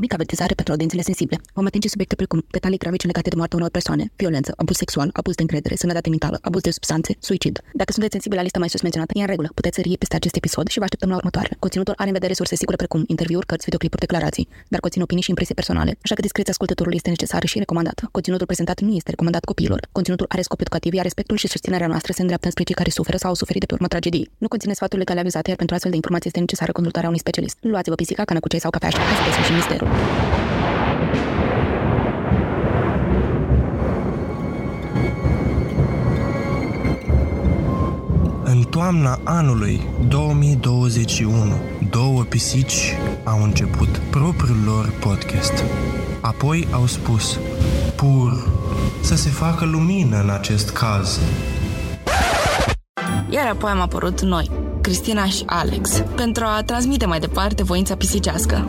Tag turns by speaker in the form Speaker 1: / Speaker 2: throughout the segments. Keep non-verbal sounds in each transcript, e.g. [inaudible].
Speaker 1: O mică avertizare pentru audiențele sensibile. Vom atinge subiecte precum detalii gravice legate de moartea unor persoane, violență, abuz sexual, abuz de încredere, sănătate mentală, abuz de substanțe, suicid. Dacă sunteți sensibili la lista mai sus menționată, e în regulă. Puteți sări peste acest episod și vă așteptăm la următoarele. Conținutul are în vedere surse sigure precum interviuri, cărți, videoclipuri, declarații, dar conține opinii și impresii personale, așa că discreția ascultătorului este necesară și recomandată. Conținutul prezentat nu este recomandat copiilor. Conținutul are scop educativ, iar respectul și susținerea noastră se îndreaptă spre cei care suferă sau au suferit de pe urma tragediei. Nu conține sfaturi legale avizate, iar pentru astfel de informații este necesară consultarea unui specialist. Luați-vă pisica, cană cu ceai sau cafea și hai să și misterul.
Speaker 2: În toamna anului 2021, două pisici au început propriul lor podcast. Apoi au spus, pur, să se facă lumină în acest caz.
Speaker 3: Iar apoi am apărut noi, Cristina și Alex, pentru a transmite mai departe voința pisicească.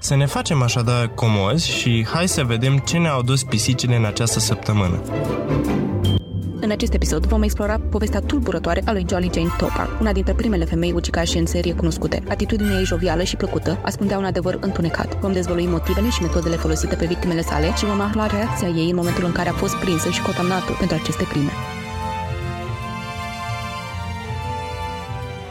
Speaker 2: Să ne facem așadar comozi și hai să vedem ce ne-au dus pisicile în această săptămână.
Speaker 1: În acest episod vom explora povestea tulburătoare a lui Jolly Jane Topar, una dintre primele femei ucigașe în serie cunoscute. Atitudinea ei jovială și plăcută ascundea un adevăr întunecat. Vom dezvălui motivele și metodele folosite pe victimele sale și vom afla reacția ei în momentul în care a fost prinsă și condamnată pentru aceste crime.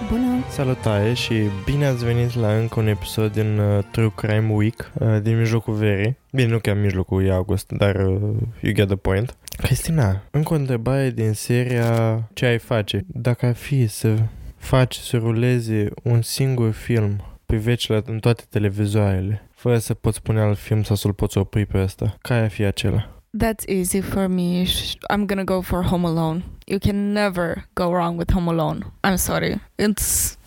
Speaker 4: Bună!
Speaker 2: Salutare și bine ați venit la încă un episod din uh, True Crime Week uh, din mijlocul verii. Bine, nu chiar mijlocul, e august, dar uh, you get the point. Cristina, încă o întrebare din seria ce ai face dacă ar fi să faci să ruleze un singur film pe veci la, în toate televizoarele, fără să poți pune alt film sau să-l poți opri pe ăsta, care ar fi acela?
Speaker 4: That's easy for me. I'm gonna go for Home Alone. You can never go wrong with Home Alone. I'm sorry. It's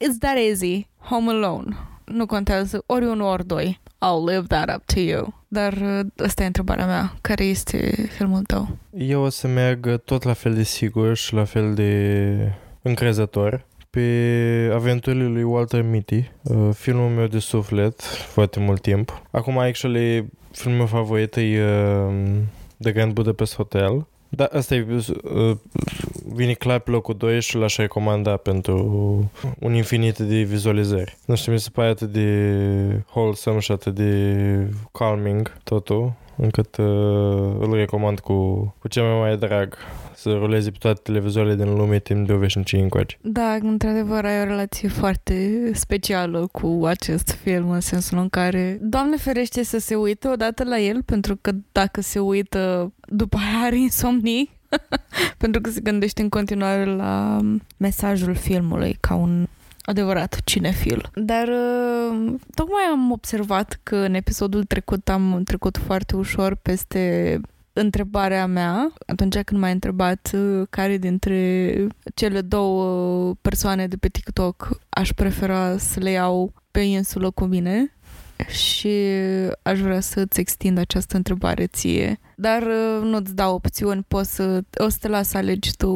Speaker 4: it's that easy. Home Alone. Nu contează ori unul, ori doi. I'll leave that up to you. Dar uh, asta e întrebarea mea. Care este filmul tău?
Speaker 2: Eu o să merg tot la fel de sigur și la fel de încrezător pe aventurile lui Walter Mitty, uh, filmul meu de suflet, foarte mult timp. Acum, actually, filmul meu favorit e uh, The Grand Budapest Hotel. Da, asta e, uh, vine clar pe locul 2 și l-aș recomanda pentru un infinit de vizualizări. Nu știu, mi se pare atât de wholesome și atât de calming totul, încât uh, îl recomand cu, cu cel mai mare drag să ruleze pe toate televizoarele din lume timp de o veșnicie încoace.
Speaker 4: Da, într-adevăr ai o relație foarte specială cu acest film, în sensul în care, Doamne ferește să se uită odată la el, pentru că dacă se uită după aia are insomnii, [laughs] pentru că se gândește în continuare la mesajul filmului ca un adevărat cinefil. Dar uh, tocmai am observat că în episodul trecut am trecut foarte ușor peste întrebarea mea, atunci când m-ai întrebat uh, care dintre cele două persoane de pe TikTok aș prefera să le iau pe insulă cu mine și aș vrea să-ți extind această întrebare ție. Dar uh, nu-ți dau opțiuni, poți să, o să te las să alegi tu,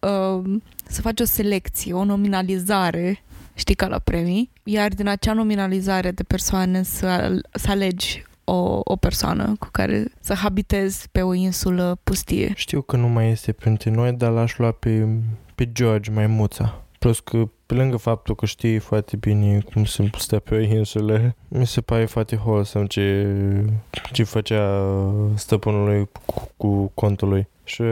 Speaker 4: uh, să faci o selecție, o nominalizare, știi, ca la premii, iar din acea nominalizare de persoane să, să alegi o, o persoană cu care să habitezi pe o insulă pustie.
Speaker 2: Știu că nu mai este printre noi, dar l-aș lua pe, pe George, maimuța. Plus că pe lângă faptul că știi foarte bine cum se stă pe o insulă, mi se pare foarte wholesome ce, ce făcea stăpânului cu, cu contul lui. Și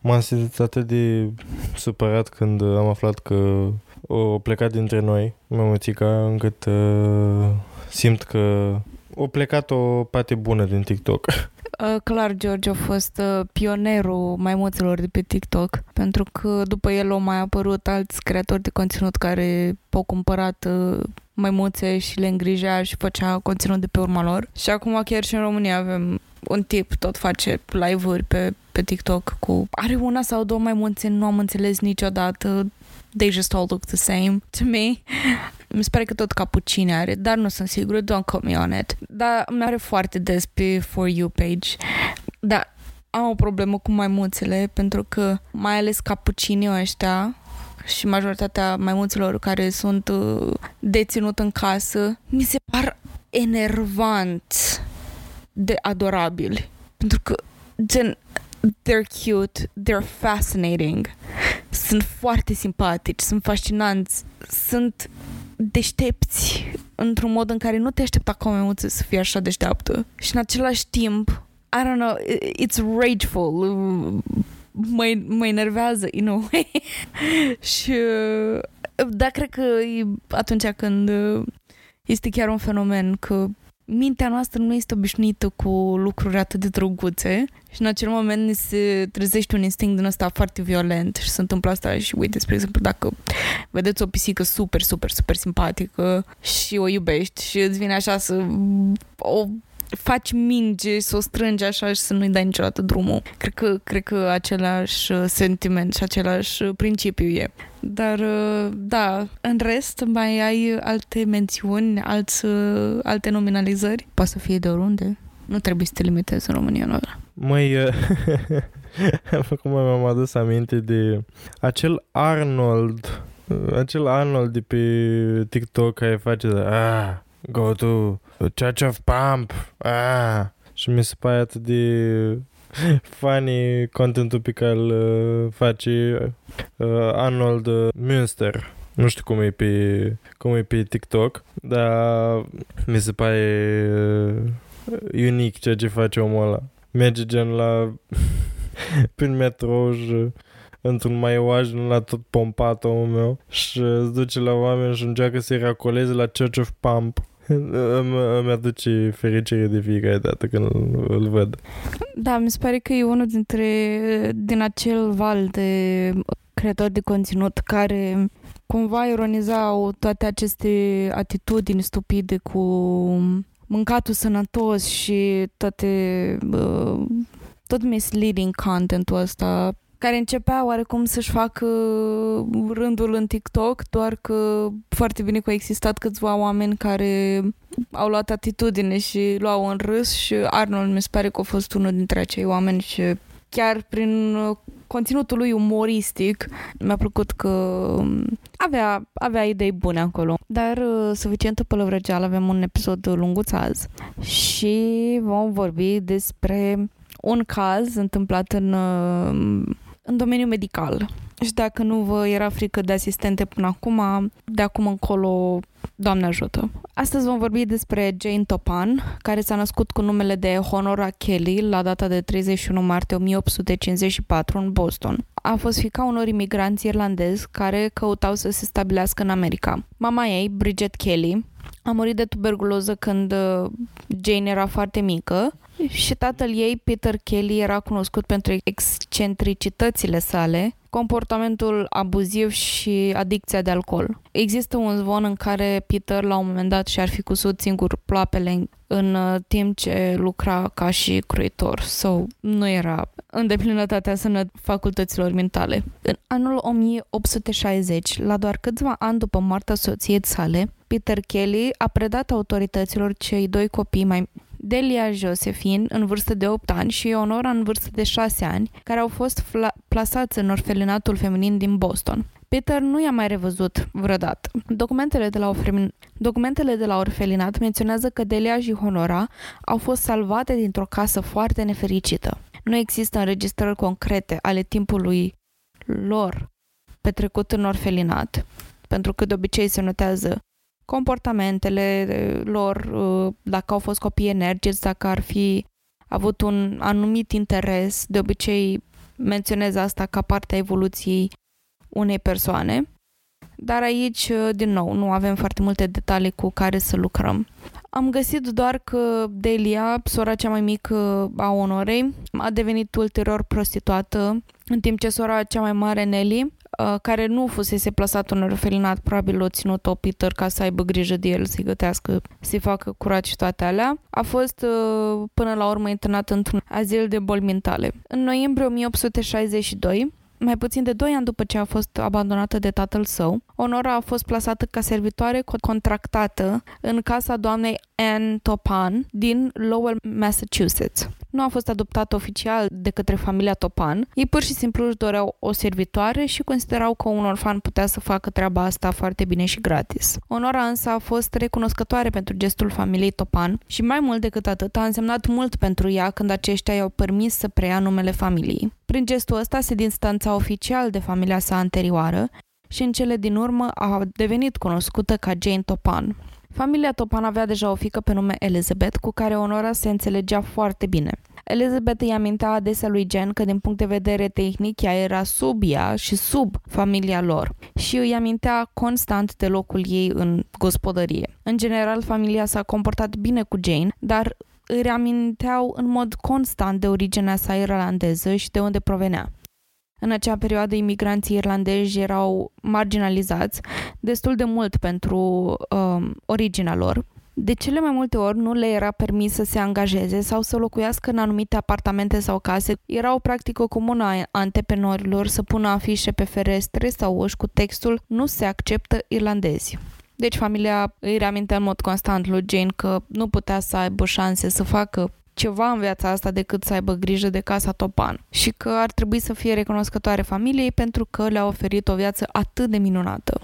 Speaker 2: m-am simțit atât de supărat când am aflat că o plecat dintre noi, mămățica, încât uh, simt că o plecat o parte bună din TikTok. [laughs]
Speaker 4: Uh, clar, George a fost uh, pionerul maimuțelor de pe TikTok, pentru că după el au mai apărut alți creatori de conținut care au cumpărat uh, maimuțe și le îngrijea și făcea conținut de pe urma lor. Și acum chiar și în România avem un tip, tot face live-uri pe, pe TikTok cu are una sau două maimuțe, nu am înțeles niciodată they just all look the same to me. Mi se pare că tot cappuccino are, dar nu sunt sigură, don't quote me on it. Dar mi are foarte des pe For You page. Dar am o problemă cu maimuțele pentru că mai ales cappuccino ăștia și majoritatea maimuțelor care sunt uh, deținut în casă mi se par enervant de adorabili. Pentru că gen they're cute, they're fascinating, sunt foarte simpatici, sunt fascinanți, sunt deștepți într-un mod în care nu te aștepta ca o maimuță să fie așa deșteaptă. Și în același timp, I don't know, it's rageful. Mă, mă enervează, in a way. [laughs] și da, cred că e atunci când este chiar un fenomen că mintea noastră nu este obișnuită cu lucruri atât de drăguțe și în acel moment ne se trezește un instinct din ăsta foarte violent și se întâmplă asta și uite, spre exemplu, dacă vedeți o pisică super, super, super simpatică și o iubești și îți vine așa să o faci minge, să o strângi așa și să nu-i dai niciodată drumul. Cred că, cred că același uh, sentiment și același uh, principiu e. Dar, uh, da, în rest, mai ai alte mențiuni, alți, alte nominalizări? Poate să fie de oriunde. Nu trebuie să te limitezi în România, nu?
Speaker 2: Măi, [laughs] acum mi-am adus aminte de acel Arnold, acel Arnold de pe TikTok care face de, ah, go to Church of Pump. Ah. Și mi se pare atât de funny contentul pe care îl uh, face uh, Arnold uh, Münster. Nu știu cum e pe, cum e pe TikTok, dar mi se pare uh, unic ceea ce face omul ăla. Merge gen la [laughs] prin metrou și într-un maiuaj la tot pompat omul meu și îți duce la oameni și încearcă să-i racoleze la Church of Pump îmi, îmi aduce fericire de fiecare dată când îl, îl văd.
Speaker 4: Da, mi se pare că e unul dintre din acel val de creatori de conținut care cumva ironizau toate aceste atitudini stupide cu mâncatul sănătos și toate uh, tot misleading contentul ăsta care începea oarecum să-și facă rândul în TikTok, doar că foarte bine că au existat câțiva oameni care au luat atitudine și luau în râs și Arnold mi se pare că a fost unul dintre acei oameni și chiar prin conținutul lui umoristic mi-a plăcut că avea, avea idei bune acolo. Dar uh, suficientă pălăvrăgeală, avem un episod lunguț azi și vom vorbi despre un caz întâmplat în uh, în domeniul medical. Și dacă nu vă era frică de asistente până acum, de acum încolo, Doamne ajută. Astăzi vom vorbi despre Jane Topan, care s-a născut cu numele de Honora Kelly la data de 31 martie 1854 în Boston. A fost fica unor imigranți irlandezi care căutau să se stabilească în America. Mama ei, Bridget Kelly, a murit de tuberculoză când uh, Jane era foarte mică și tatăl ei, Peter Kelly, era cunoscut pentru excentricitățile sale, comportamentul abuziv și adicția de alcool. Există un zvon în care Peter la un moment dat și-ar fi cusut singur ploapele în uh, timp ce lucra ca și cruitor sau nu era în deplinătatea sănă facultăților mentale. În anul 1860, la doar câțiva ani după moartea soției sale, Peter Kelly a predat autorităților cei doi copii mai Delia Josephine, în vârstă de 8 ani, și Onora, în vârstă de 6 ani, care au fost plasați în orfelinatul feminin din Boston. Peter nu i-a mai revăzut vreodată. Documentele de, la orfelin... Documentele de la orfelinat menționează că Delia și Honora au fost salvate dintr-o casă foarte nefericită. Nu există înregistrări concrete ale timpului lor petrecut în orfelinat, pentru că de obicei se notează comportamentele eh, lor, eh, dacă au fost copii energici, dacă ar fi avut un anumit interes, de obicei menționez asta ca parte a evoluției unei persoane. Dar aici, eh, din nou, nu avem foarte multe detalii cu care să lucrăm. Am găsit doar că Delia, sora cea mai mică a Onorei, a devenit ulterior prostituată, în timp ce sora cea mai mare, Nelly, Uh, care nu fusese plasat în orfelinat, probabil l-a ținut-o Peter ca să aibă grijă de el, să-i gătească, să-i facă curat și toate alea. A fost uh, până la urmă internat într-un azil de boli mentale. În noiembrie 1862, mai puțin de 2 ani după ce a fost abandonată de tatăl său, Onora a fost plasată ca servitoare contractată în casa doamnei Anne Topan din Lowell, Massachusetts nu a fost adoptat oficial de către familia Topan. Ei pur și simplu își doreau o servitoare și considerau că un orfan putea să facă treaba asta foarte bine și gratis. Onora însă a fost recunoscătoare pentru gestul familiei Topan și mai mult decât atât a însemnat mult pentru ea când aceștia i-au permis să preia numele familiei. Prin gestul ăsta se distanța oficial de familia sa anterioară și în cele din urmă a devenit cunoscută ca Jane Topan. Familia Topan avea deja o fică pe nume Elizabeth, cu care Onora se înțelegea foarte bine. Elizabeth îi amintea adesea lui Jen că din punct de vedere tehnic ea era sub ea și sub familia lor și îi amintea constant de locul ei în gospodărie. În general, familia s-a comportat bine cu Jane, dar îi reaminteau în mod constant de originea sa irlandeză și de unde provenea. În acea perioadă, imigranții irlandezi erau marginalizați destul de mult pentru uh, originea lor. De cele mai multe ori nu le era permis să se angajeze sau să locuiască în anumite apartamente sau case. Era o practică comună a antepenorilor să pună afișe pe ferestre sau uși cu textul Nu se acceptă irlandezi. Deci familia îi reamintea în mod constant lui Jane că nu putea să aibă șanse să facă ceva în viața asta decât să aibă grijă de casa Topan și că ar trebui să fie recunoscătoare familiei pentru că le-a oferit o viață atât de minunată.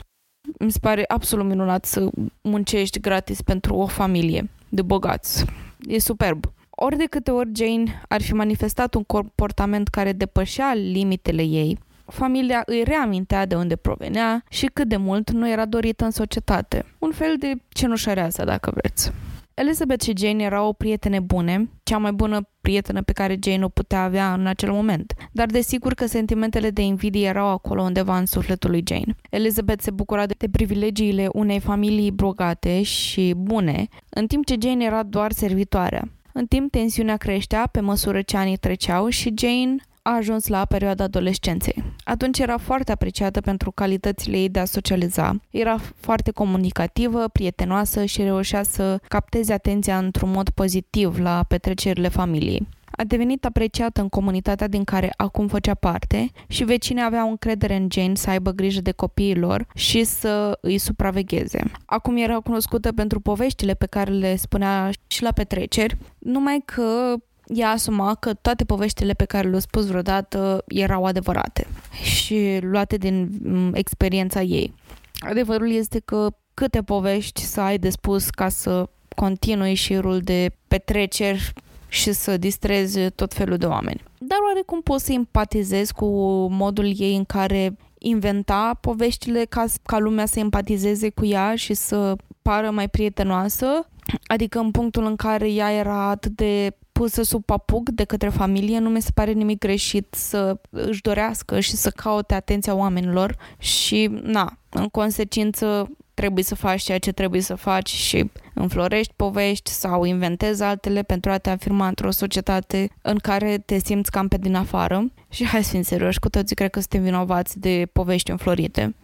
Speaker 4: Mi se pare absolut minunat să muncești gratis pentru o familie de bogați. E superb. Ori de câte ori Jane ar fi manifestat un comportament care depășea limitele ei, familia îi reamintea de unde provenea și cât de mult nu era dorită în societate. Un fel de cenușăreasă, dacă vreți. Elizabeth și Jane erau prietene bune, cea mai bună prietenă pe care Jane o putea avea în acel moment, dar desigur că sentimentele de invidie erau acolo undeva în sufletul lui Jane. Elizabeth se bucura de privilegiile unei familii bogate și bune, în timp ce Jane era doar servitoare. În timp, tensiunea creștea pe măsură ce anii treceau și Jane a ajuns la perioada adolescenței. Atunci era foarte apreciată pentru calitățile ei de a socializa. Era foarte comunicativă, prietenoasă și reușea să capteze atenția într-un mod pozitiv la petrecerile familiei. A devenit apreciată în comunitatea din care acum făcea parte și vecinii aveau încredere în Jane să aibă grijă de copiii lor și să îi supravegheze. Acum era cunoscută pentru poveștile pe care le spunea și la petreceri, numai că ea asuma că toate poveștile pe care le-a spus vreodată erau adevărate și luate din mm, experiența ei. Adevărul este că câte povești să ai de spus ca să continui șirul de petreceri și să distrezi tot felul de oameni. Dar oarecum poți să empatizezi cu modul ei în care inventa poveștile ca, ca lumea să empatizeze cu ea și să pară mai prietenoasă, adică în punctul în care ea era atât de pusă sub papuc de către familie, nu mi se pare nimic greșit să își dorească și să caute atenția oamenilor și, na, în consecință trebuie să faci ceea ce trebuie să faci și înflorești povești sau inventezi altele pentru a te afirma într-o societate în care te simți cam pe din afară. Și hai să fim serioși, cu toții cred că suntem vinovați de povești înflorite.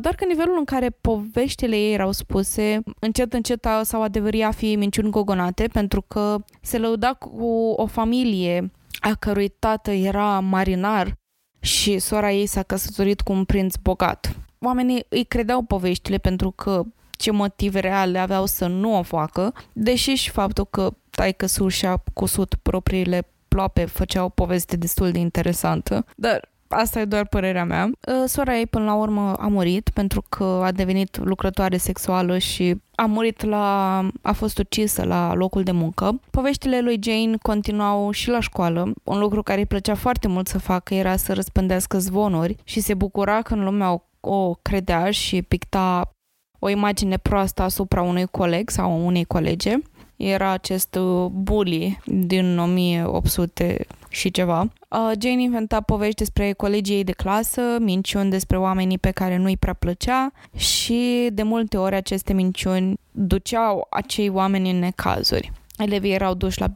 Speaker 4: Doar că nivelul în care poveștile ei erau spuse, încet încet s-au adeverit a fi minciuni gogonate, pentru că se lăuda cu o familie a cărui tată era marinar și sora ei s-a căsătorit cu un prinț bogat. Oamenii îi credeau poveștile pentru că ce motive reale aveau să nu o facă, deși și faptul că taică și-a cusut propriile ploape făcea o poveste destul de interesantă. Dar Asta e doar părerea mea. Uh, sora ei până la urmă a murit pentru că a devenit lucrătoare sexuală și a murit la... a fost ucisă la locul de muncă. Poveștile lui Jane continuau și la școală. Un lucru care îi plăcea foarte mult să facă era să răspândească zvonuri și se bucura când lumea o, o credea și picta o imagine proastă asupra unui coleg sau unei colege era acest uh, bully din 1800 și ceva. Uh, Jane inventa povești despre colegii ei de clasă, minciuni despre oamenii pe care nu-i prea plăcea și de multe ori aceste minciuni duceau acei oameni în necazuri. Elevii erau duși la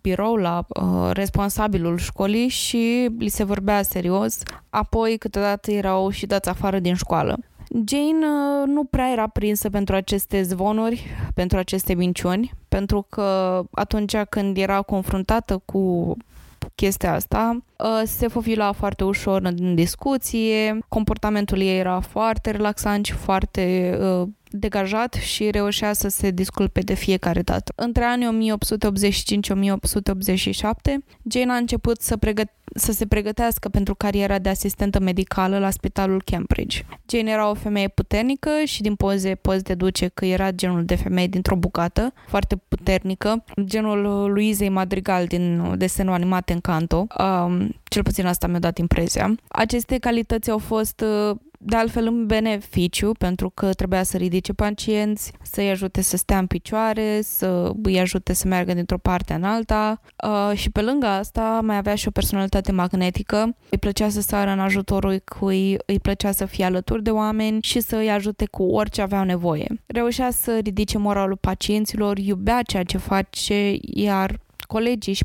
Speaker 4: birou, la uh, responsabilul școlii și li se vorbea serios, apoi câteodată erau și dați afară din școală. Jane uh, nu prea era prinsă pentru aceste zvonuri, pentru aceste minciuni, pentru că atunci când era confruntată cu chestia asta, uh, se fofila foarte ușor în discuție, comportamentul ei era foarte relaxant și foarte uh, degajat și reușea să se disculpe de fiecare dată. Între anii 1885-1887, Jane a început să, pregăt- să se pregătească pentru cariera de asistentă medicală la spitalul Cambridge. Jane era o femeie puternică și din poze poți deduce că era genul de femeie dintr-o bucată, foarte puternică, genul Luizei Madrigal din desenul animat Encanto. Um, cel puțin asta mi-a dat impresia. Aceste calități au fost uh, de altfel în beneficiu, pentru că trebuia să ridice pacienți, să-i ajute să stea în picioare, să îi ajute să meargă dintr-o parte în alta uh, și pe lângă asta mai avea și o personalitate magnetică. Îi plăcea să sară în ajutorul cui îi plăcea să fie alături de oameni și să îi ajute cu orice aveau nevoie. Reușea să ridice moralul pacienților, iubea ceea ce face, iar colegii și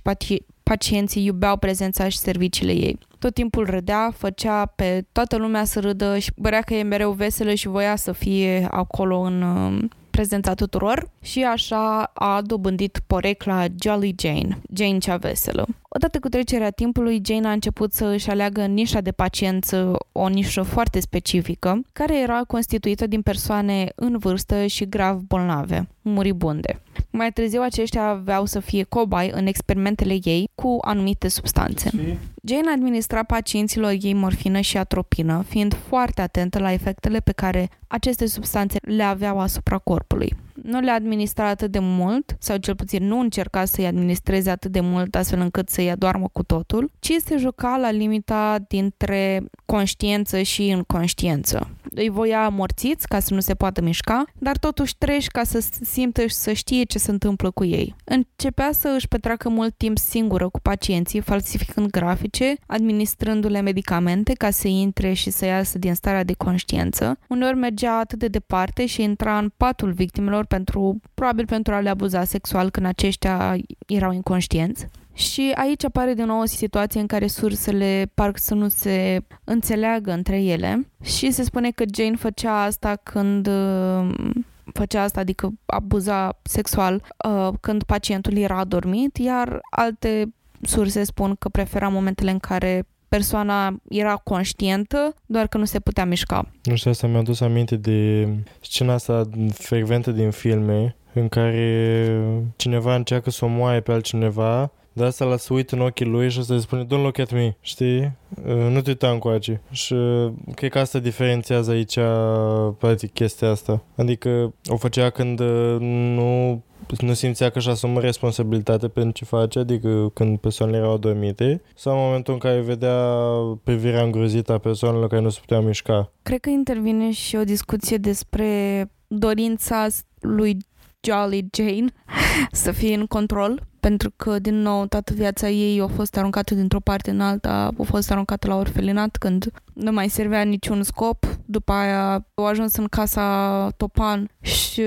Speaker 4: pacienții iubeau prezența și serviciile ei. Tot timpul râdea, făcea pe toată lumea să râdă și părea că e mereu veselă și voia să fie acolo în um, prezența tuturor și așa a dobândit porecla Jolly Jane, Jane cea veselă. Odată cu trecerea timpului, Jane a început să își aleagă nișa de paciență, o nișă foarte specifică, care era constituită din persoane în vârstă și grav bolnave, muribunde. Mai târziu aceștia aveau să fie cobai în experimentele ei cu anumite substanțe. Jane administra pacienților ei morfină și atropină, fiind foarte atentă la efectele pe care aceste substanțe le aveau asupra corpului nu le administra atât de mult, sau cel puțin nu încerca să-i administreze atât de mult astfel încât să-i adoarmă cu totul, ci se juca la limita dintre conștiință și inconștiență. Îi voia amorțiți ca să nu se poată mișca, dar totuși treși ca să simtă și să știe ce se întâmplă cu ei. Începea să își petreacă mult timp singură cu pacienții, falsificând grafice, administrându-le medicamente ca să intre și să iasă din starea de conștiință. Uneori mergea atât de departe și intra în patul victimelor pentru, probabil pentru a le abuza sexual când aceștia erau inconștienți. Și aici apare din nou o situație în care sursele parcă să nu se înțeleagă între ele și se spune că Jane făcea asta când făcea asta, adică abuza sexual uh, când pacientul era adormit, iar alte surse spun că prefera momentele în care persoana era conștientă, doar că nu se putea mișca.
Speaker 2: Nu știu, asta mi-a dus aminte de scena asta frecventă din filme în care cineva încearcă să o moaie pe altcineva de asta la să uit în ochii lui și să-i spune Don't look at me, știi? Uh, nu te uita încoace. Și uh, cred că asta diferențiază aici practic chestia asta. Adică o făcea când uh, nu nu simțea că își asumă responsabilitate pentru ce face, adică când persoanele erau adormite, sau în momentul în care vedea privirea îngrozită a persoanelor care nu se puteau mișca.
Speaker 4: Cred că intervine și o discuție despre dorința lui Jolly Jane să fie în control, pentru că, din nou, toată viața ei a fost aruncată dintr-o parte în alta, a fost aruncată la orfelinat când nu mai servea niciun scop. După aia au ajuns în casa Topan și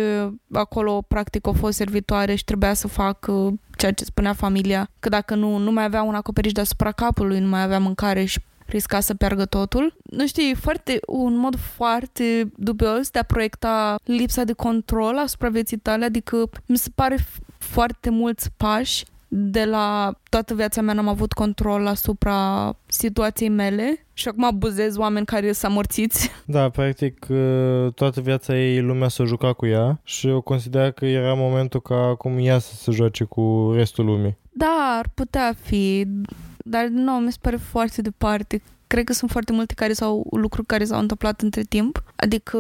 Speaker 4: acolo, practic, a fost servitoare și trebuia să facă ceea ce spunea familia, că dacă nu, nu mai avea un acoperiș deasupra capului, nu mai avea mâncare și risca să piardă totul. Nu știi, foarte, un mod foarte dubios de a proiecta lipsa de control asupra vieții tale, adică mi se pare foarte mulți pași de la toată viața mea n-am avut control asupra situației mele și acum abuzez oameni care s-au morțiți. [laughs]
Speaker 2: Da, practic uh, toată viața ei lumea să juca cu ea și o considera că era momentul ca acum ea să se joace cu restul lumii.
Speaker 4: Da, ar putea fi, dar nu, mi se pare foarte departe. Cred că sunt foarte multe care sau lucruri care s-au întâmplat între timp. Adică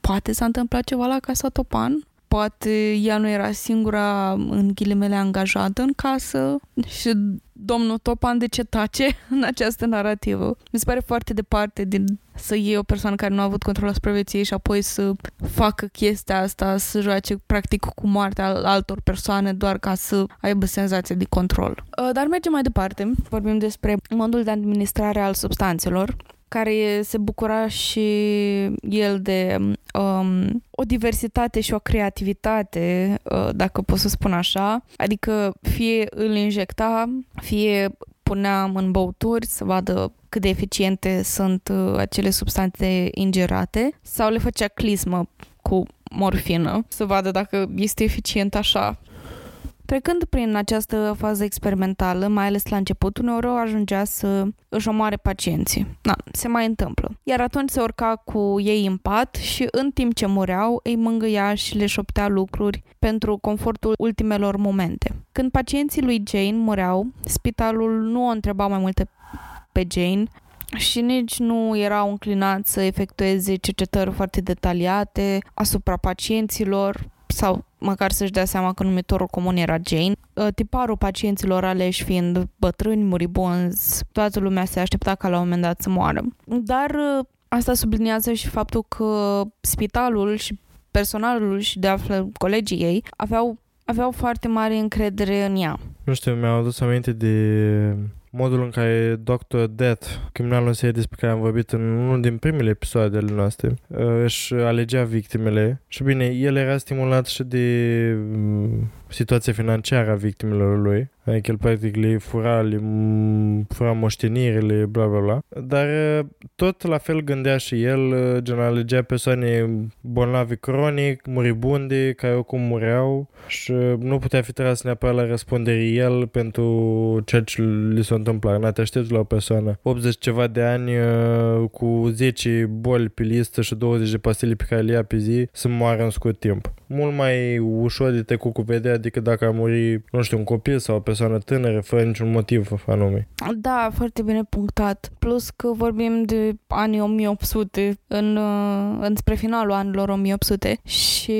Speaker 4: poate s-a întâmplat ceva la Casa Topan, poate ea nu era singura în ghilimele angajată în casă și domnul Topan de ce tace [laughs] în această narrativă. Mi se pare foarte departe din să iei o persoană care nu a avut control asupra vieții și apoi să facă chestia asta, să joace practic cu moartea altor persoane doar ca să aibă senzația de control. Uh, dar mergem mai departe. Vorbim despre modul de administrare al substanțelor care se bucura și el de um, o diversitate și o creativitate, uh, dacă pot să spun așa. Adică fie îl injecta, fie puneam în băuturi să vadă cât de eficiente sunt uh, acele substanțe ingerate sau le făcea clismă cu morfină să vadă dacă este eficient așa Trecând prin această fază experimentală, mai ales la început, uneori ajungea să își omoare pacienții. Na, se mai întâmplă. Iar atunci se urca cu ei în pat și în timp ce mureau, îi mângâia și le șoptea lucruri pentru confortul ultimelor momente. Când pacienții lui Jane mureau, spitalul nu o întreba mai multe pe Jane, și nici nu erau înclinați să efectueze cercetări foarte detaliate asupra pacienților sau măcar să-și dea seama că numitorul comun era Jane. Uh, tiparul pacienților aleși fiind bătrâni, muribonzi, toată lumea se aștepta ca la un moment dat să moară. Dar uh, asta subliniază și faptul că spitalul și personalul și de altfel colegii ei aveau, aveau foarte mare încredere în ea.
Speaker 2: Nu știu, mi-au adus aminte de modul în care Dr. Death, criminalul în serie despre care am vorbit în unul din primele episoade ale noastre, uh, își alegea victimele și bine, el era stimulat și de mm, situația financiară a victimelor lui Adică el practic le fura, le fura moștenirile, bla bla bla. Dar tot la fel gândea și el, gen alegea persoane bolnavi cronic, muribunde, care oricum mureau și nu putea fi tras neapărat la răspundere el pentru ceea ce li s-a întâmplat. N-a te aștepți la o persoană 80 ceva de ani cu 10 boli pe listă și 20 de pastile pe care le ia pe zi să moară în scurt timp. Mult mai ușor de te cu vedea decât dacă a muri, nu știu, un copil sau o persoană tânără fără niciun motiv anume.
Speaker 4: Da, foarte bine punctat. Plus că vorbim de anii 1800 în, uh, înspre finalul anilor 1800 și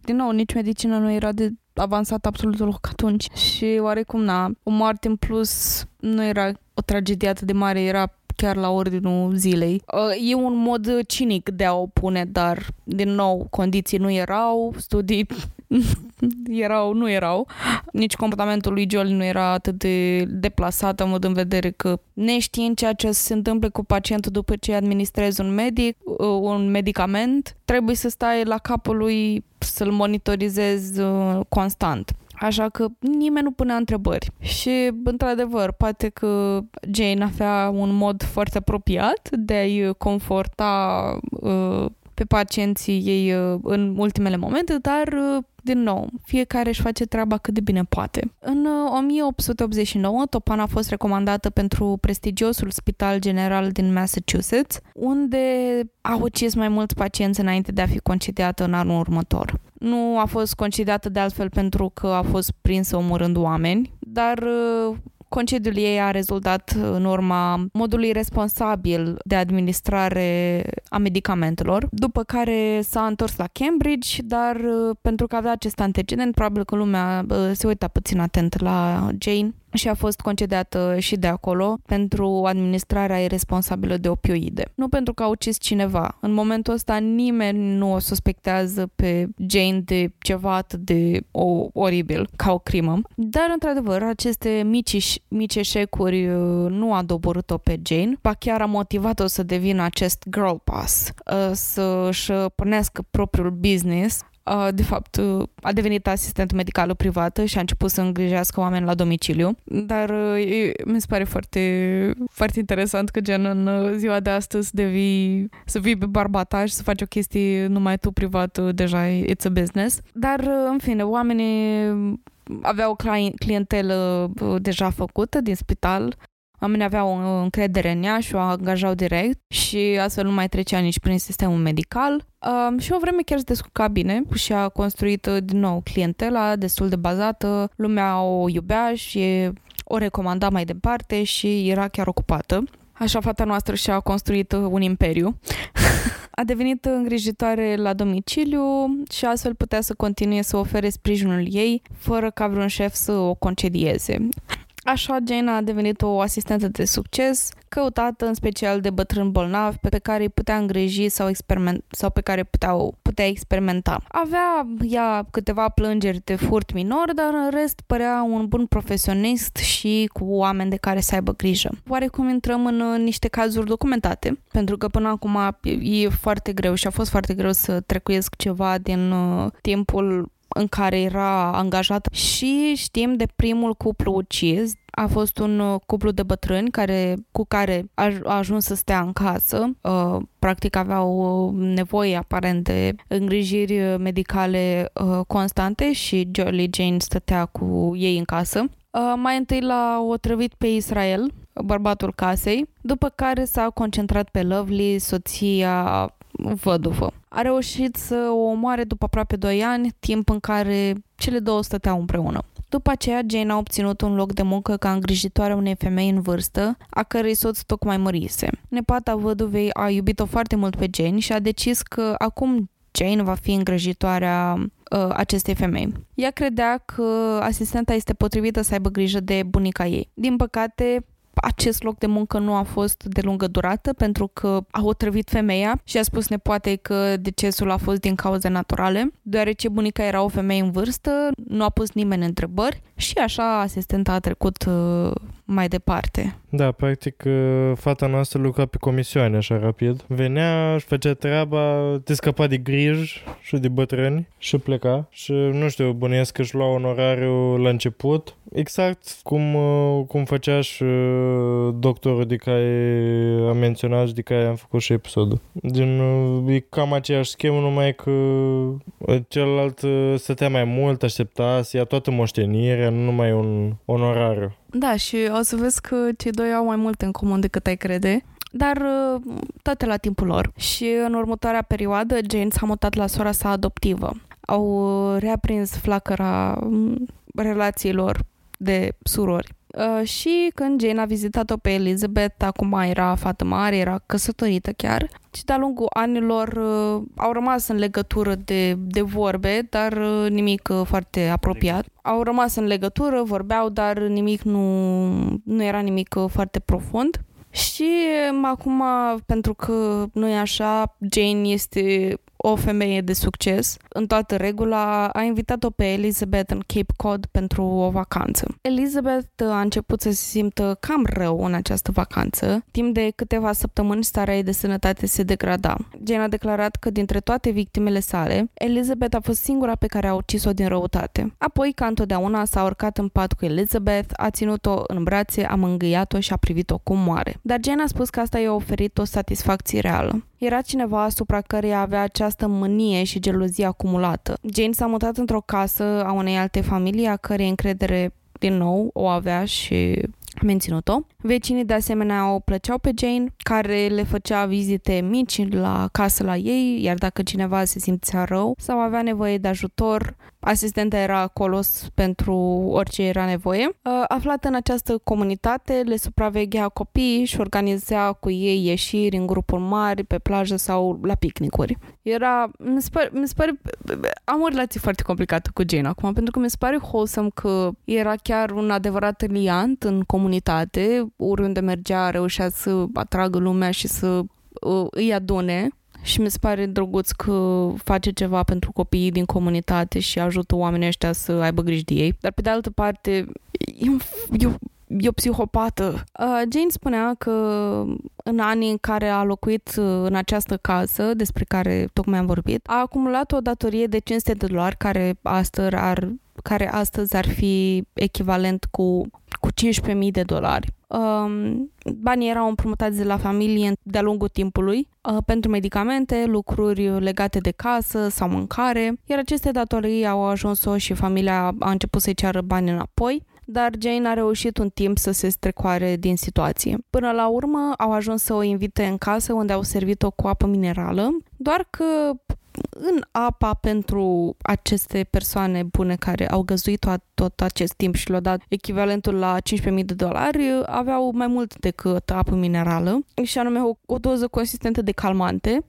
Speaker 4: din nou, nici medicina nu era de avansat absolut loc atunci și oarecum na, o moarte în plus nu era o tragedie atât de mare, era chiar la ordinul zilei. Uh, e un mod cinic de a o pune, dar, din nou, condiții nu erau, studii [laughs] erau, nu erau. Nici comportamentul lui Joel nu era atât de deplasat în mod în vedere că neștiind ceea ce se întâmplă cu pacientul după ce administrezi un medic, uh, un medicament, trebuie să stai la capul lui să-l monitorizezi uh, constant. Așa că nimeni nu punea întrebări. Și, într-adevăr, poate că Jane avea un mod foarte apropiat de a-i conforta uh, pe pacienții ei uh, în ultimele momente, dar uh, din nou, fiecare își face treaba cât de bine poate. În 1889, uh, Topan a fost recomandată pentru prestigiosul Spital General din Massachusetts, unde a ucis mai mulți pacienți înainte de a fi concediată în anul următor. Nu a fost concediată de altfel pentru că a fost prinsă omorând oameni, dar Concediul ei a rezultat în urma modului responsabil de administrare a medicamentelor, după care s-a întors la Cambridge, dar uh, pentru că avea acest antecedent, probabil că lumea uh, se uita puțin atent la Jane și a fost concediată și de acolo pentru administrarea irresponsabilă de opioide. Nu pentru că a ucis cineva. În momentul ăsta nimeni nu o suspectează pe Jane de ceva atât de o, oribil ca o crimă. Dar, într-adevăr, aceste mici, mici eșecuri uh, nu a doborât-o pe Jane, ba chiar a motivat-o să devină acest girl boss, uh, să-și pornească propriul business de fapt, a devenit asistent medicală privată și a început să îngrijească oameni la domiciliu. Dar mi se pare foarte, foarte interesant că gen în ziua de astăzi devii, să vii pe barbataș și să faci o chestie numai tu privat, deja it's a business. Dar, în fine, oamenii aveau o clientelă deja făcută din spital Oamenii aveau încredere în ea și o angajau direct și astfel nu mai trecea nici prin sistemul medical. Um, și o vreme chiar se descurca bine și a construit uh, din nou clientela destul de bazată, lumea o iubea și o recomanda mai departe și era chiar ocupată. Așa fata noastră și-a construit uh, un imperiu. [laughs] a devenit îngrijitoare la domiciliu și astfel putea să continue să ofere sprijinul ei fără ca vreun șef să o concedieze. Așa, Jane a devenit o asistentă de succes, căutată în special de bătrâni bolnavi pe care îi putea îngriji sau, experiment, sau pe care puteau, putea experimenta. Avea ea câteva plângeri de furt minor, dar în rest părea un bun profesionist și cu oameni de care să aibă grijă. Oarecum intrăm în niște cazuri documentate, pentru că până acum e foarte greu și a fost foarte greu să trecuiesc ceva din uh, timpul în care era angajat și știm de primul cuplu ucis. A fost un uh, cuplu de bătrâni care, cu care a, a ajuns să stea în casă. Uh, practic aveau uh, nevoie aparent de îngrijiri medicale uh, constante și Jolly Jane stătea cu ei în casă. Uh, mai întâi l-a otrăvit pe Israel, bărbatul casei, după care s-a concentrat pe Lovely, soția văduvă. A reușit să o omoare după aproape 2 ani, timp în care cele două stăteau împreună. După aceea, Jane a obținut un loc de muncă ca îngrijitoare unei femei în vârstă, a cărei soț tocmai mărise. Nepata văduvei a iubit-o foarte mult pe Jane și a decis că acum Jane va fi îngrijitoarea uh, acestei femei. Ea credea că asistenta este potrivită să aibă grijă de bunica ei. Din păcate, acest loc de muncă nu a fost de lungă durată pentru că a otrăvit femeia și a spus nepoate că decesul a fost din cauze naturale. Deoarece bunica era o femeie în vârstă, nu a pus nimeni întrebări și așa asistenta a trecut uh, mai departe.
Speaker 2: Da, practic uh, fata noastră lucra pe comisioane așa rapid. Venea, își făcea treaba, te scăpa de griji și de bătrâni și pleca. Și nu știu, bănuiesc că își lua onorariu la început. Exact cum, uh, cum făcea și uh, doctorul de care am menționat și de care am făcut și episodul. Din, e cam aceeași schemă, numai că celălalt stătea mai mult, aștepta să ia toată moștenirea, nu numai un onorariu.
Speaker 4: Da, și o să vezi că cei doi au mai mult în comun decât ai crede dar toate la timpul lor. Și în următoarea perioadă, Jane s-a mutat la sora sa adoptivă. Au reaprins flacăra relațiilor de surori. Și când Jane a vizitat-o pe Elizabeth, acum era fată mare, era căsătorită chiar, și de-a lungul anilor au rămas în legătură de, de vorbe, dar nimic foarte apropiat. Au rămas în legătură, vorbeau, dar nimic nu, nu era nimic foarte profund. Și acum, pentru că nu e așa, Jane este o femeie de succes, în toată regula, a invitat-o pe Elizabeth în Cape Cod pentru o vacanță. Elizabeth a început să se simtă cam rău în această vacanță. Timp de câteva săptămâni, starea ei de sănătate se degrada. Jane a declarat că dintre toate victimele sale, Elizabeth a fost singura pe care a ucis-o din răutate. Apoi, ca întotdeauna, s-a urcat în pat cu Elizabeth, a ținut-o în brațe, a mângâiat-o și a privit-o cum moare. Dar Jane a spus că asta i-a oferit o satisfacție reală. Era cineva asupra căreia avea această mânie și gelozie acumulată. Jane s-a mutat într-o casă a unei alte familii a cărei încredere din nou o avea și menținut-o. Vecinii de asemenea o plăceau pe Jane, care le făcea vizite mici la casă la ei, iar dacă cineva se simțea rău sau avea nevoie de ajutor, asistenta era acolo pentru orice era nevoie. Uh, aflată în această comunitate, le supraveghea copiii și organiza cu ei ieșiri în grupuri mari, pe plajă sau la picnicuri. Era, mi se pare, mi se pare am o relație foarte complicată cu Jane acum, pentru că mi se pare wholesome că era chiar un adevărat liant în comunitate, oriunde mergea reușea să atragă lumea și să uh, îi adune și mi se pare drăguț că face ceva pentru copiii din comunitate și ajută oamenii ăștia să aibă grijă de ei. Dar pe de altă parte, e, un, e, e o psihopată. Uh, Jane spunea că în anii în care a locuit uh, în această casă, despre care tocmai am vorbit, a acumulat o datorie de 500 de dolari care astăzi ar, care astăzi ar fi echivalent cu, cu 15.000 de dolari. Um, banii erau împrumutați de la familie de-a lungul timpului uh, pentru medicamente, lucruri legate de casă sau mâncare, iar aceste datorii au ajuns-o și familia a început să-i ceară bani înapoi dar Jane a reușit un timp să se strecoare din situație. Până la urmă au ajuns să o invite în casă unde au servit-o cu apă minerală, doar că în apa pentru aceste persoane bune care au găzuit tot, tot acest timp și le-au dat echivalentul la 15.000 de dolari, aveau mai mult decât apă minerală și anume o, o doză consistentă de calmante.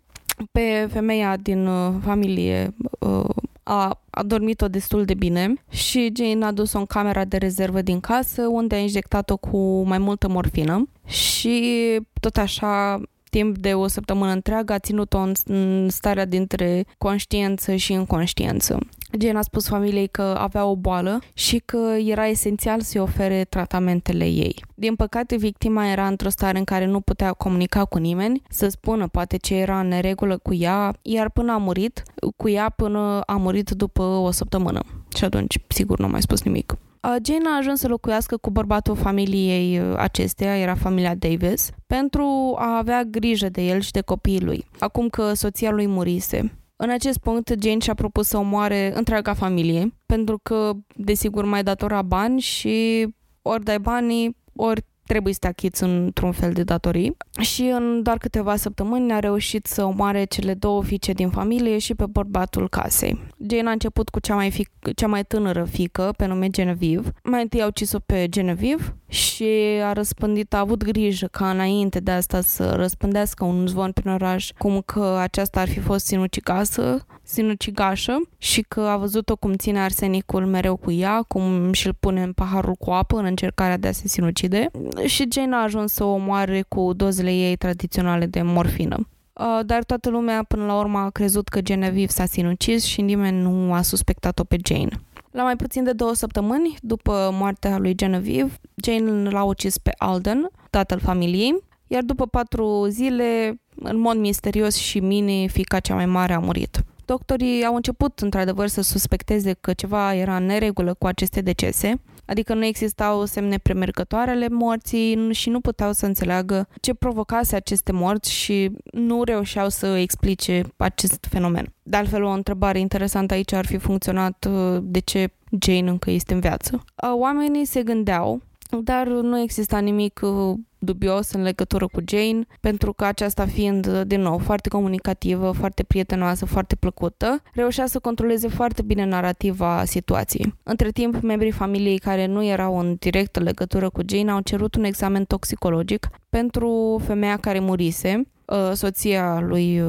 Speaker 4: Pe femeia din uh, familie uh, a, a dormit-o destul de bine și Jane a dus-o în camera de rezervă din casă unde a injectat-o cu mai multă morfină și tot așa timp de o săptămână întreagă a ținut-o în starea dintre conștiență și inconștiență. Jane a spus familiei că avea o boală și că era esențial să-i ofere tratamentele ei. Din păcate, victima era într-o stare în care nu putea comunica cu nimeni, să spună poate ce era în neregulă cu ea, iar până a murit, cu ea până a murit după o săptămână. Și atunci, sigur, nu a mai spus nimic. Jane a ajuns să locuiască cu bărbatul familiei uh, acesteia, era familia Davis, pentru a avea grijă de el și de copiii lui, acum că soția lui murise. În acest punct, Jane și-a propus să omoare întreaga familie, pentru că, desigur, mai datora bani și ori dai banii, ori trebuie să te achiți într-un fel de datorii și în doar câteva săptămâni a reușit să omoare cele două fiice din familie și pe bărbatul casei. Jane a început cu cea mai, fic- cea mai tânără fică, pe nume Genevieve. Mai întâi au ucis-o pe Genevieve și a răspândit, a avut grijă ca înainte de asta să răspândească un zvon prin oraș, cum că aceasta ar fi fost sinucigasă sinucigașă și că a văzut-o cum ține arsenicul mereu cu ea, cum și-l pune în paharul cu apă în încercarea de a se sinucide și Jane a ajuns să o omoare cu dozele ei tradiționale de morfină. Uh, dar toată lumea până la urmă a crezut că Genevieve s-a sinucis și nimeni nu a suspectat-o pe Jane. La mai puțin de două săptămâni după moartea lui Genevieve, Jane l-a ucis pe Alden, tatăl familiei, iar după patru zile, în mod misterios și mini, fica cea mai mare a murit. Doctorii au început într-adevăr să suspecteze că ceva era în neregulă cu aceste decese, adică nu existau semne premergătoare ale morții și nu puteau să înțeleagă ce provocase aceste morți și nu reușeau să explice acest fenomen. De altfel, o întrebare interesantă aici ar fi funcționat uh, de ce Jane încă este în viață. Uh, oamenii se gândeau dar nu exista nimic uh, dubios în legătură cu Jane, pentru că aceasta fiind, uh, din nou, foarte comunicativă, foarte prietenoasă, foarte plăcută, reușea să controleze foarte bine narativa situației. Între timp, membrii familiei care nu erau în directă legătură cu Jane au cerut un examen toxicologic pentru femeia care murise, uh, soția lui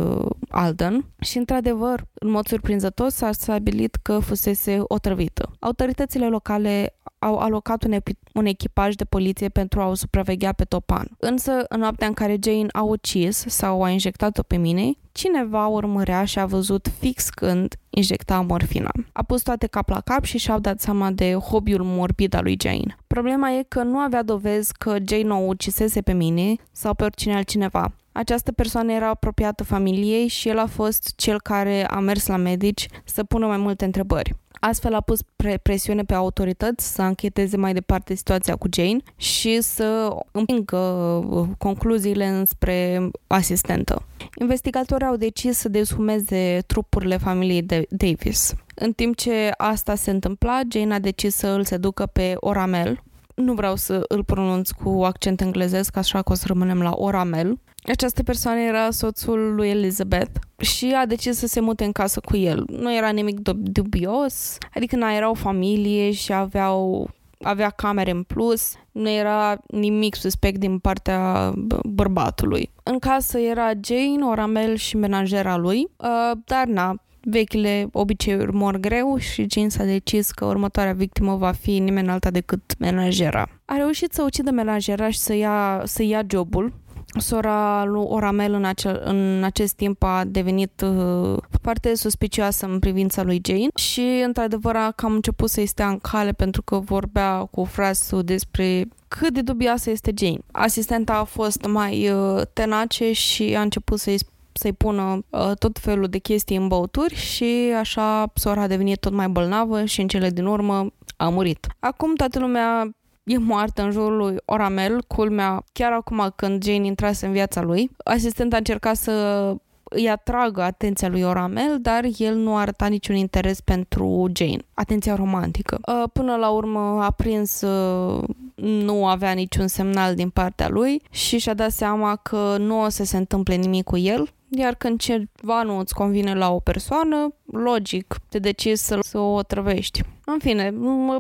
Speaker 4: Alden și, într-adevăr, în mod surprinzător, s-a stabilit că fusese otrăvită. Autoritățile locale au alocat un, epi- un echipaj de poliție pentru a o supraveghea pe Topan. Însă, în noaptea în care Jane a ucis sau a injectat-o pe mine, cineva urmărea și a văzut fix când injecta morfina. A pus toate cap la cap și și-au dat seama de hobby-ul morbid al lui Jane. Problema e că nu avea dovezi că Jane o ucisese pe mine sau pe oricine altcineva. Această persoană era apropiată familiei și el a fost cel care a mers la medici să pună mai multe întrebări. Astfel a pus pre- presiune pe autorități să încheteze mai departe situația cu Jane și să împingă uh, concluziile înspre asistentă. Investigatorii au decis să deshumeze trupurile familiei de Davis. În timp ce asta se întâmpla, Jane a decis să îl seducă pe Oramel, nu vreau să îl pronunț cu accent englezesc, așa că o să rămânem la Oramel. Această persoană era soțul lui Elizabeth și a decis să se mute în casă cu el. Nu era nimic dubios, adică nu era o familie și aveau avea camere în plus, nu era nimic suspect din partea bărbatului. În casă era Jane, Oramel și menajera lui, uh, dar na, vechile obiceiuri mor greu și Jane s-a decis că următoarea victimă va fi nimeni alta decât menajera. A reușit să ucidă menajera și să ia, să ia jobul Sora lui Oramel în, acel, în acest timp a devenit uh, foarte suspicioasă în privința lui Jane și într-adevăr a cam început să-i stea în cale pentru că vorbea cu frasul despre cât de dubioasă este Jane. Asistenta a fost mai uh, tenace și a început să-i să-i pună uh, tot felul de chestii în băuturi și așa sora a devenit tot mai bolnavă și în cele din urmă a murit. Acum toată lumea e moartă în jurul lui Oramel, culmea, chiar acum când Jane intrase în viața lui. Asistenta a încercat să îi atragă atenția lui Oramel, dar el nu arăta niciun interes pentru Jane, atenția romantică. Uh, până la urmă a prins uh, nu avea niciun semnal din partea lui și și-a dat seama că nu o să se întâmple nimic cu el, iar când ceva nu îți convine la o persoană, logic, te decizi să, să o trăvești. În fine,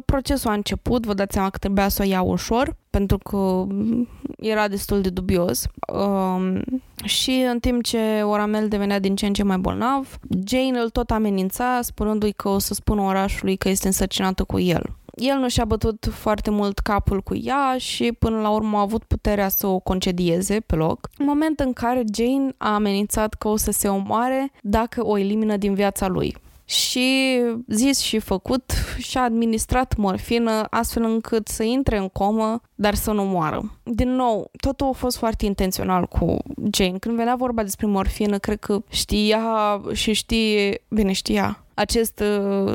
Speaker 4: procesul a început, vă dați seama că trebuia să o iau ușor, pentru că era destul de dubios. Um, și în timp ce Oramel devenea din ce în ce mai bolnav, Jane îl tot amenința, spunându-i că o să spună orașului că este însărcinată cu el el nu și-a bătut foarte mult capul cu ea și până la urmă a avut puterea să o concedieze pe loc. În moment în care Jane a amenințat că o să se omoare dacă o elimină din viața lui și zis și făcut și-a administrat morfină astfel încât să intre în comă, dar să nu moară. Din nou, totul a fost foarte intențional cu Jane. Când venea vorba despre morfină, cred că știa și știe, bine știa, acest,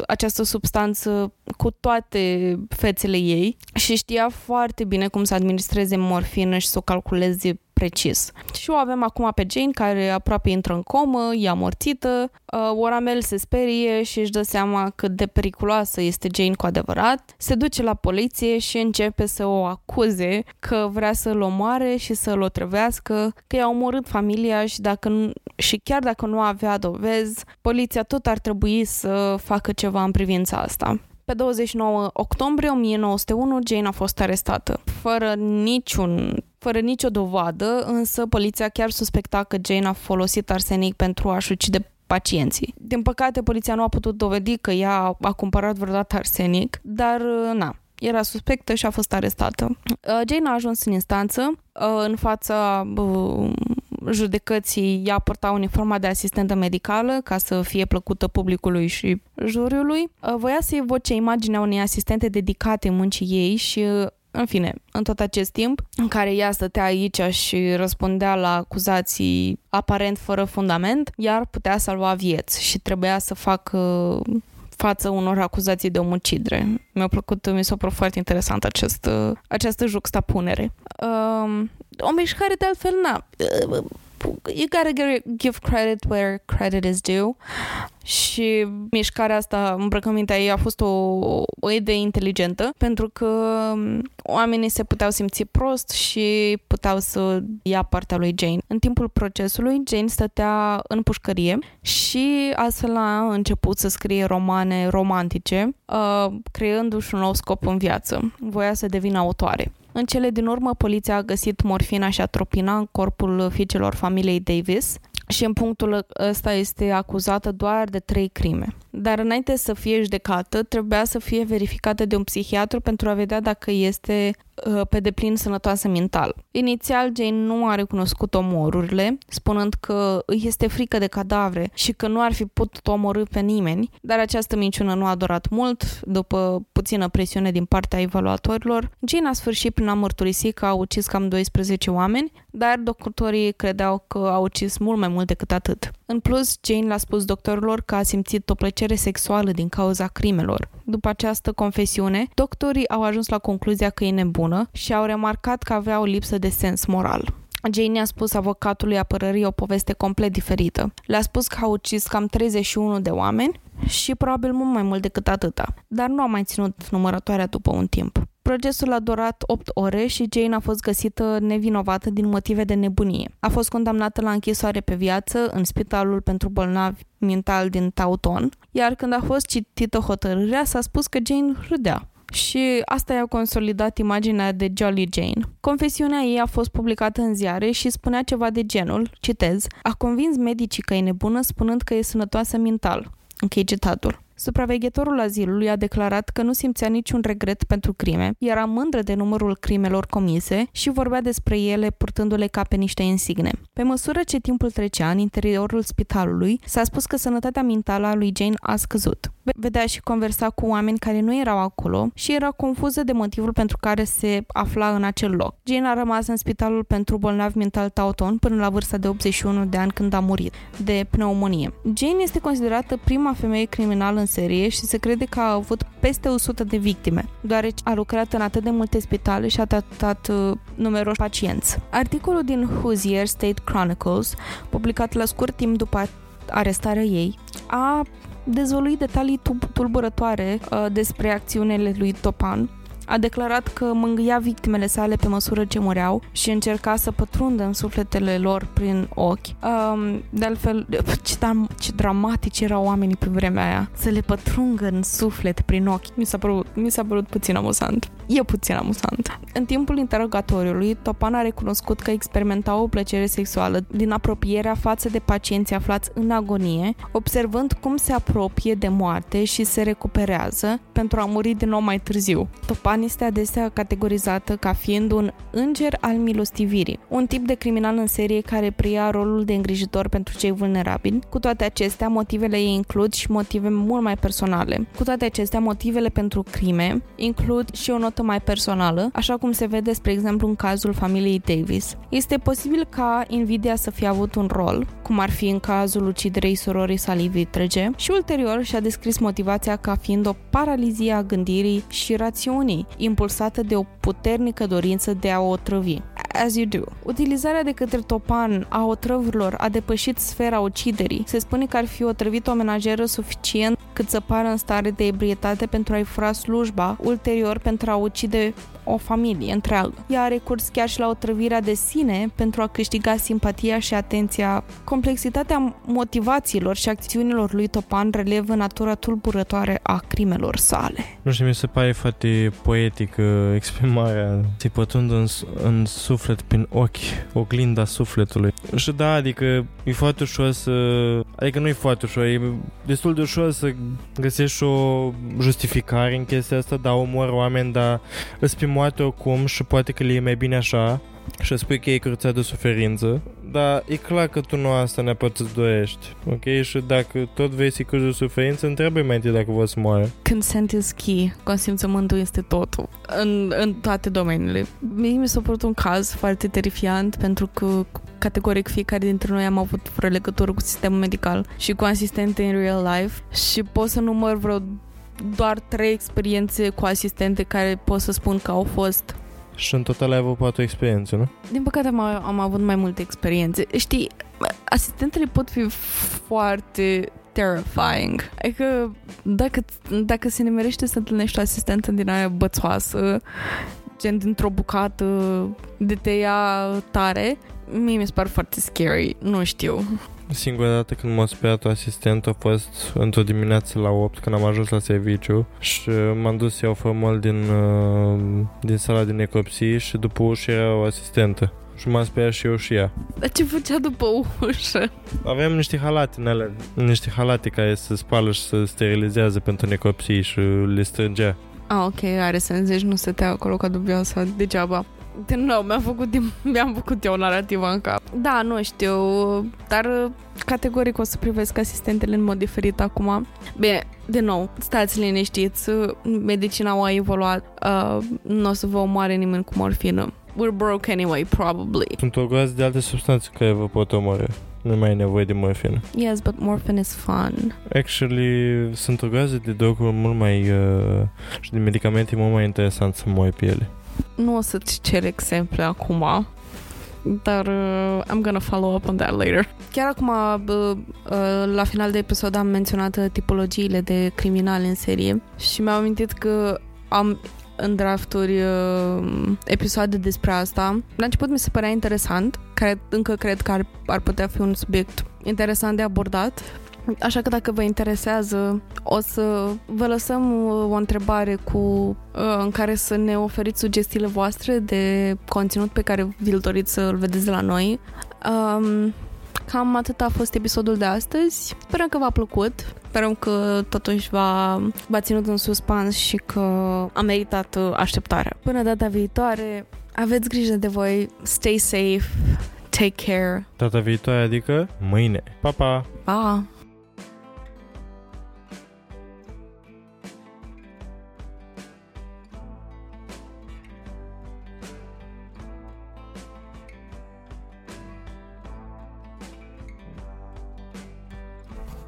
Speaker 4: această substanță cu toate fețele ei și știa foarte bine cum să administreze morfină și să o calculeze precis. Și o avem acum pe Jane care aproape intră în comă, e amorțită, uh, Oramel se sperie și își dă seama cât de periculoasă este Jane cu adevărat, se duce la poliție și începe să o acuze că vrea să-l omoare și să-l otrăvească, că i-a omorât familia și, dacă, și chiar dacă nu avea dovezi, poliția tot ar trebui să facă ceva în privința asta. Pe 29 octombrie 1901, Jane a fost arestată, fără niciun fără nicio dovadă, însă poliția chiar suspecta că Jane a folosit arsenic pentru a-și ucide pacienții. Din păcate, poliția nu a putut dovedi că ea a cumpărat vreodată arsenic, dar na, era suspectă și a fost arestată. Uh, Jane a ajuns în instanță, uh, în fața uh, judecății ea purta uniforma de asistentă medicală ca să fie plăcută publicului și juriului. Voia să evoce imaginea unei asistente dedicate muncii ei și în fine, în tot acest timp în care ea stătea aici și răspundea la acuzații aparent fără fundament, iar putea salva vieți și trebuia să facă față unor acuzații de omucidere. Mi-a plăcut, mi s-a părut foarte interesant acest, această juxtapunere. Um, o mișcare de altfel, na, you gotta give credit where credit is due și mișcarea asta, îmbrăcămintea ei a fost o, o idee inteligentă pentru că oamenii se puteau simți prost și puteau să ia partea lui Jane. În timpul procesului, Jane stătea în pușcărie și astfel a început să scrie romane romantice, uh, creându-și un nou scop în viață. Voia să devină autoare. În cele din urmă, poliția a găsit morfina și atropina în corpul fiicelor familiei Davis și în punctul ăsta este acuzată doar de trei crime. Dar înainte să fie judecată, trebuia să fie verificată de un psihiatru pentru a vedea dacă este Uh, pe deplin sănătoasă mental. Inițial, Jane nu a recunoscut omorurile, spunând că îi este frică de cadavre și că nu ar fi putut omorâ pe nimeni, dar această minciună nu a durat mult. După puțină presiune din partea evaluatorilor, Jane a sfârșit prin a mărturisi că a ucis cam 12 oameni, dar doctorii credeau că a ucis mult mai mult decât atât. În plus, Jane l-a spus doctorilor că a simțit o plăcere sexuală din cauza crimelor. După această confesiune, doctorii au ajuns la concluzia că e nebună și au remarcat că avea o lipsă de sens moral. Jane a spus avocatului apărării o poveste complet diferită. Le-a spus că a ucis cam 31 de oameni și probabil mult mai mult decât atâta, dar nu a mai ținut numărătoarea după un timp. Procesul a durat 8 ore și Jane a fost găsită nevinovată din motive de nebunie. A fost condamnată la închisoare pe viață în spitalul pentru bolnavi mental din Tauton, iar când a fost citită hotărârea s-a spus că Jane râdea și asta i-a consolidat imaginea de Jolly Jane. Confesiunea ei a fost publicată în ziare și spunea ceva de genul, citez, a convins medicii că e nebună spunând că e sănătoasă mental. Închei citatul. Supraveghetorul azilului a declarat că nu simțea niciun regret pentru crime, era mândră de numărul crimelor comise și vorbea despre ele purtându-le ca pe niște insigne. Pe măsură ce timpul trecea în interiorul spitalului, s-a spus că sănătatea mentală a lui Jane a scăzut. Vedea și conversa cu oameni care nu erau acolo și era confuză de motivul pentru care se afla în acel loc. Jane a rămas în spitalul pentru bolnavi mental Tauton până la vârsta de 81 de ani când a murit de pneumonie. Jane este considerată prima femeie criminală în serie și se crede că a avut peste 100 de victime, deoarece a lucrat în atât de multe spitale și a tratat uh, numeroși pacienți. Articolul din Hoosier State Chronicles, publicat la scurt timp după arestarea ei, a dezvăluit detalii tulburătoare uh, despre acțiunile lui Topan a declarat că mângâia victimele sale pe măsură ce mureau și încerca să pătrundă în sufletele lor prin ochi. Um, de altfel, [laughs] ce, ce dramatici erau oamenii pe vremea aia. Să le pătrungă în suflet prin ochi. Mi s-a părut, mi s-a părut puțin amuzant. E puțin amuzant. În timpul interogatoriului, Topan a recunoscut că experimenta o plăcere sexuală din apropierea față de pacienții aflați în agonie, observând cum se apropie de moarte și se recuperează pentru a muri din nou mai târziu. Topan Ivan este adesea categorizată ca fiind un înger al milostivirii, un tip de criminal în serie care preia rolul de îngrijitor pentru cei vulnerabili. Cu toate acestea, motivele ei includ și motive mult mai personale. Cu toate acestea, motivele pentru crime includ și o notă mai personală, așa cum se vede, spre exemplu, în cazul familiei Davis. Este posibil ca invidia să fie avut un rol, cum ar fi în cazul uciderei sororii sale vitrege, și ulterior și-a descris motivația ca fiind o paralizie a gândirii și rațiunii, impulsată de o puternică dorință de a o otrăvi. As you do. Utilizarea de către Topan a otrăvurilor a depășit sfera uciderii. Se spune că ar fi otrăvit o menajeră suficient cât să pară în stare de ebrietate pentru a-i fura slujba, ulterior pentru a ucide o familie întreagă. Ea a recurs chiar și la otrăvirea de sine pentru a câștiga simpatia și atenția. Complexitatea motivațiilor și acțiunilor lui Topan relevă natura tulburătoare a crimelor sale.
Speaker 2: Nu știu, mi se pare foarte poetică exprimarea se pătrund în, în suflet prin ochi, oglinda sufletului. Și da, adică e foarte ușor să Adică nu e foarte ușor, e destul de ușor să găsești o justificare în chestia asta, dar omor oameni, dar îți pe moarte oricum și poate că le e mai bine așa și spui că e curățat de suferință, dar e clar că tu nu asta neapărat îți dorești, ok? Și dacă tot vei să de suferință, întreabă mai întâi dacă vă să moară.
Speaker 4: Consent is key. Consimțământul este totul. În, în toate domeniile. Mie mi s-a părut un caz foarte terifiant pentru că categoric fiecare dintre noi am avut vreo legătură cu sistemul medical și cu asistente în real life și pot să număr vreo doar trei experiențe cu asistente care pot să spun că au fost
Speaker 2: și în total ai avut patru experiențe, nu?
Speaker 4: Din păcate am, am avut mai multe experiențe. Știi, asistentele pot fi foarte terrifying. Adică dacă, dacă se nimerește să întâlnești o asistentă din aia bățoasă, gen dintr-o bucată de te ia tare, mie mi se par foarte scary. Nu știu.
Speaker 2: Singura dată când m-a speriat o asistent a fost într-o dimineață la 8 când am ajuns la serviciu și m-am dus să iau formol din, uh, din sala de necropsie și după ușă era o asistentă. Și m-am speriat și eu și ea.
Speaker 4: Dar ce făcea după ușă?
Speaker 2: Aveam niște halate în alea, niște halate care se spală și se sterilizează pentru necropsie și le strângea.
Speaker 4: Ah, ok, are sens, deci nu stătea acolo ca dubioasă degeaba. Din nou, mi-am făcut, [laughs] mi-am făcut eu narrativă în cap. Da, nu știu, dar uh, categoric o să privesc asistentele în mod diferit acum. Bine, din nou, stați liniștiți, medicina a evoluat, uh, nu o să vă omoare nimeni cu morfină. We're broke anyway, probably.
Speaker 2: Sunt o groază de alte substanțe care vă pot omorâ. Nu mai e nevoie de morfină.
Speaker 4: Yes, but morphine is fun.
Speaker 2: Actually, sunt o groază de droguri mult mai... Uh, și de medicamente mult mai interesant să mori pe ele.
Speaker 4: Nu o să-ți cer exemple acum, dar uh, I'm gonna follow up on that later. Chiar acum, uh, uh, la final de episod, am menționat uh, tipologiile de criminali în serie și mi-am amintit că am în drafturi uh, episoade despre asta. La început mi se părea interesant, care încă cred că ar, ar putea fi un subiect interesant de abordat, Așa că dacă vă interesează, o să vă lăsăm uh, o întrebare cu uh, în care să ne oferiți sugestiile voastre de conținut pe care vi-l doriți să-l vedeți de la noi. Um, cam atât a fost episodul de astăzi. Sperăm că v-a plăcut. Sperăm că totuși v-a, v-a ținut în suspans și că a meritat uh, așteptarea. Până data viitoare, aveți grijă de voi, stay safe, take care.
Speaker 2: Data viitoare, adică mâine. Pa, pa!
Speaker 4: Pa!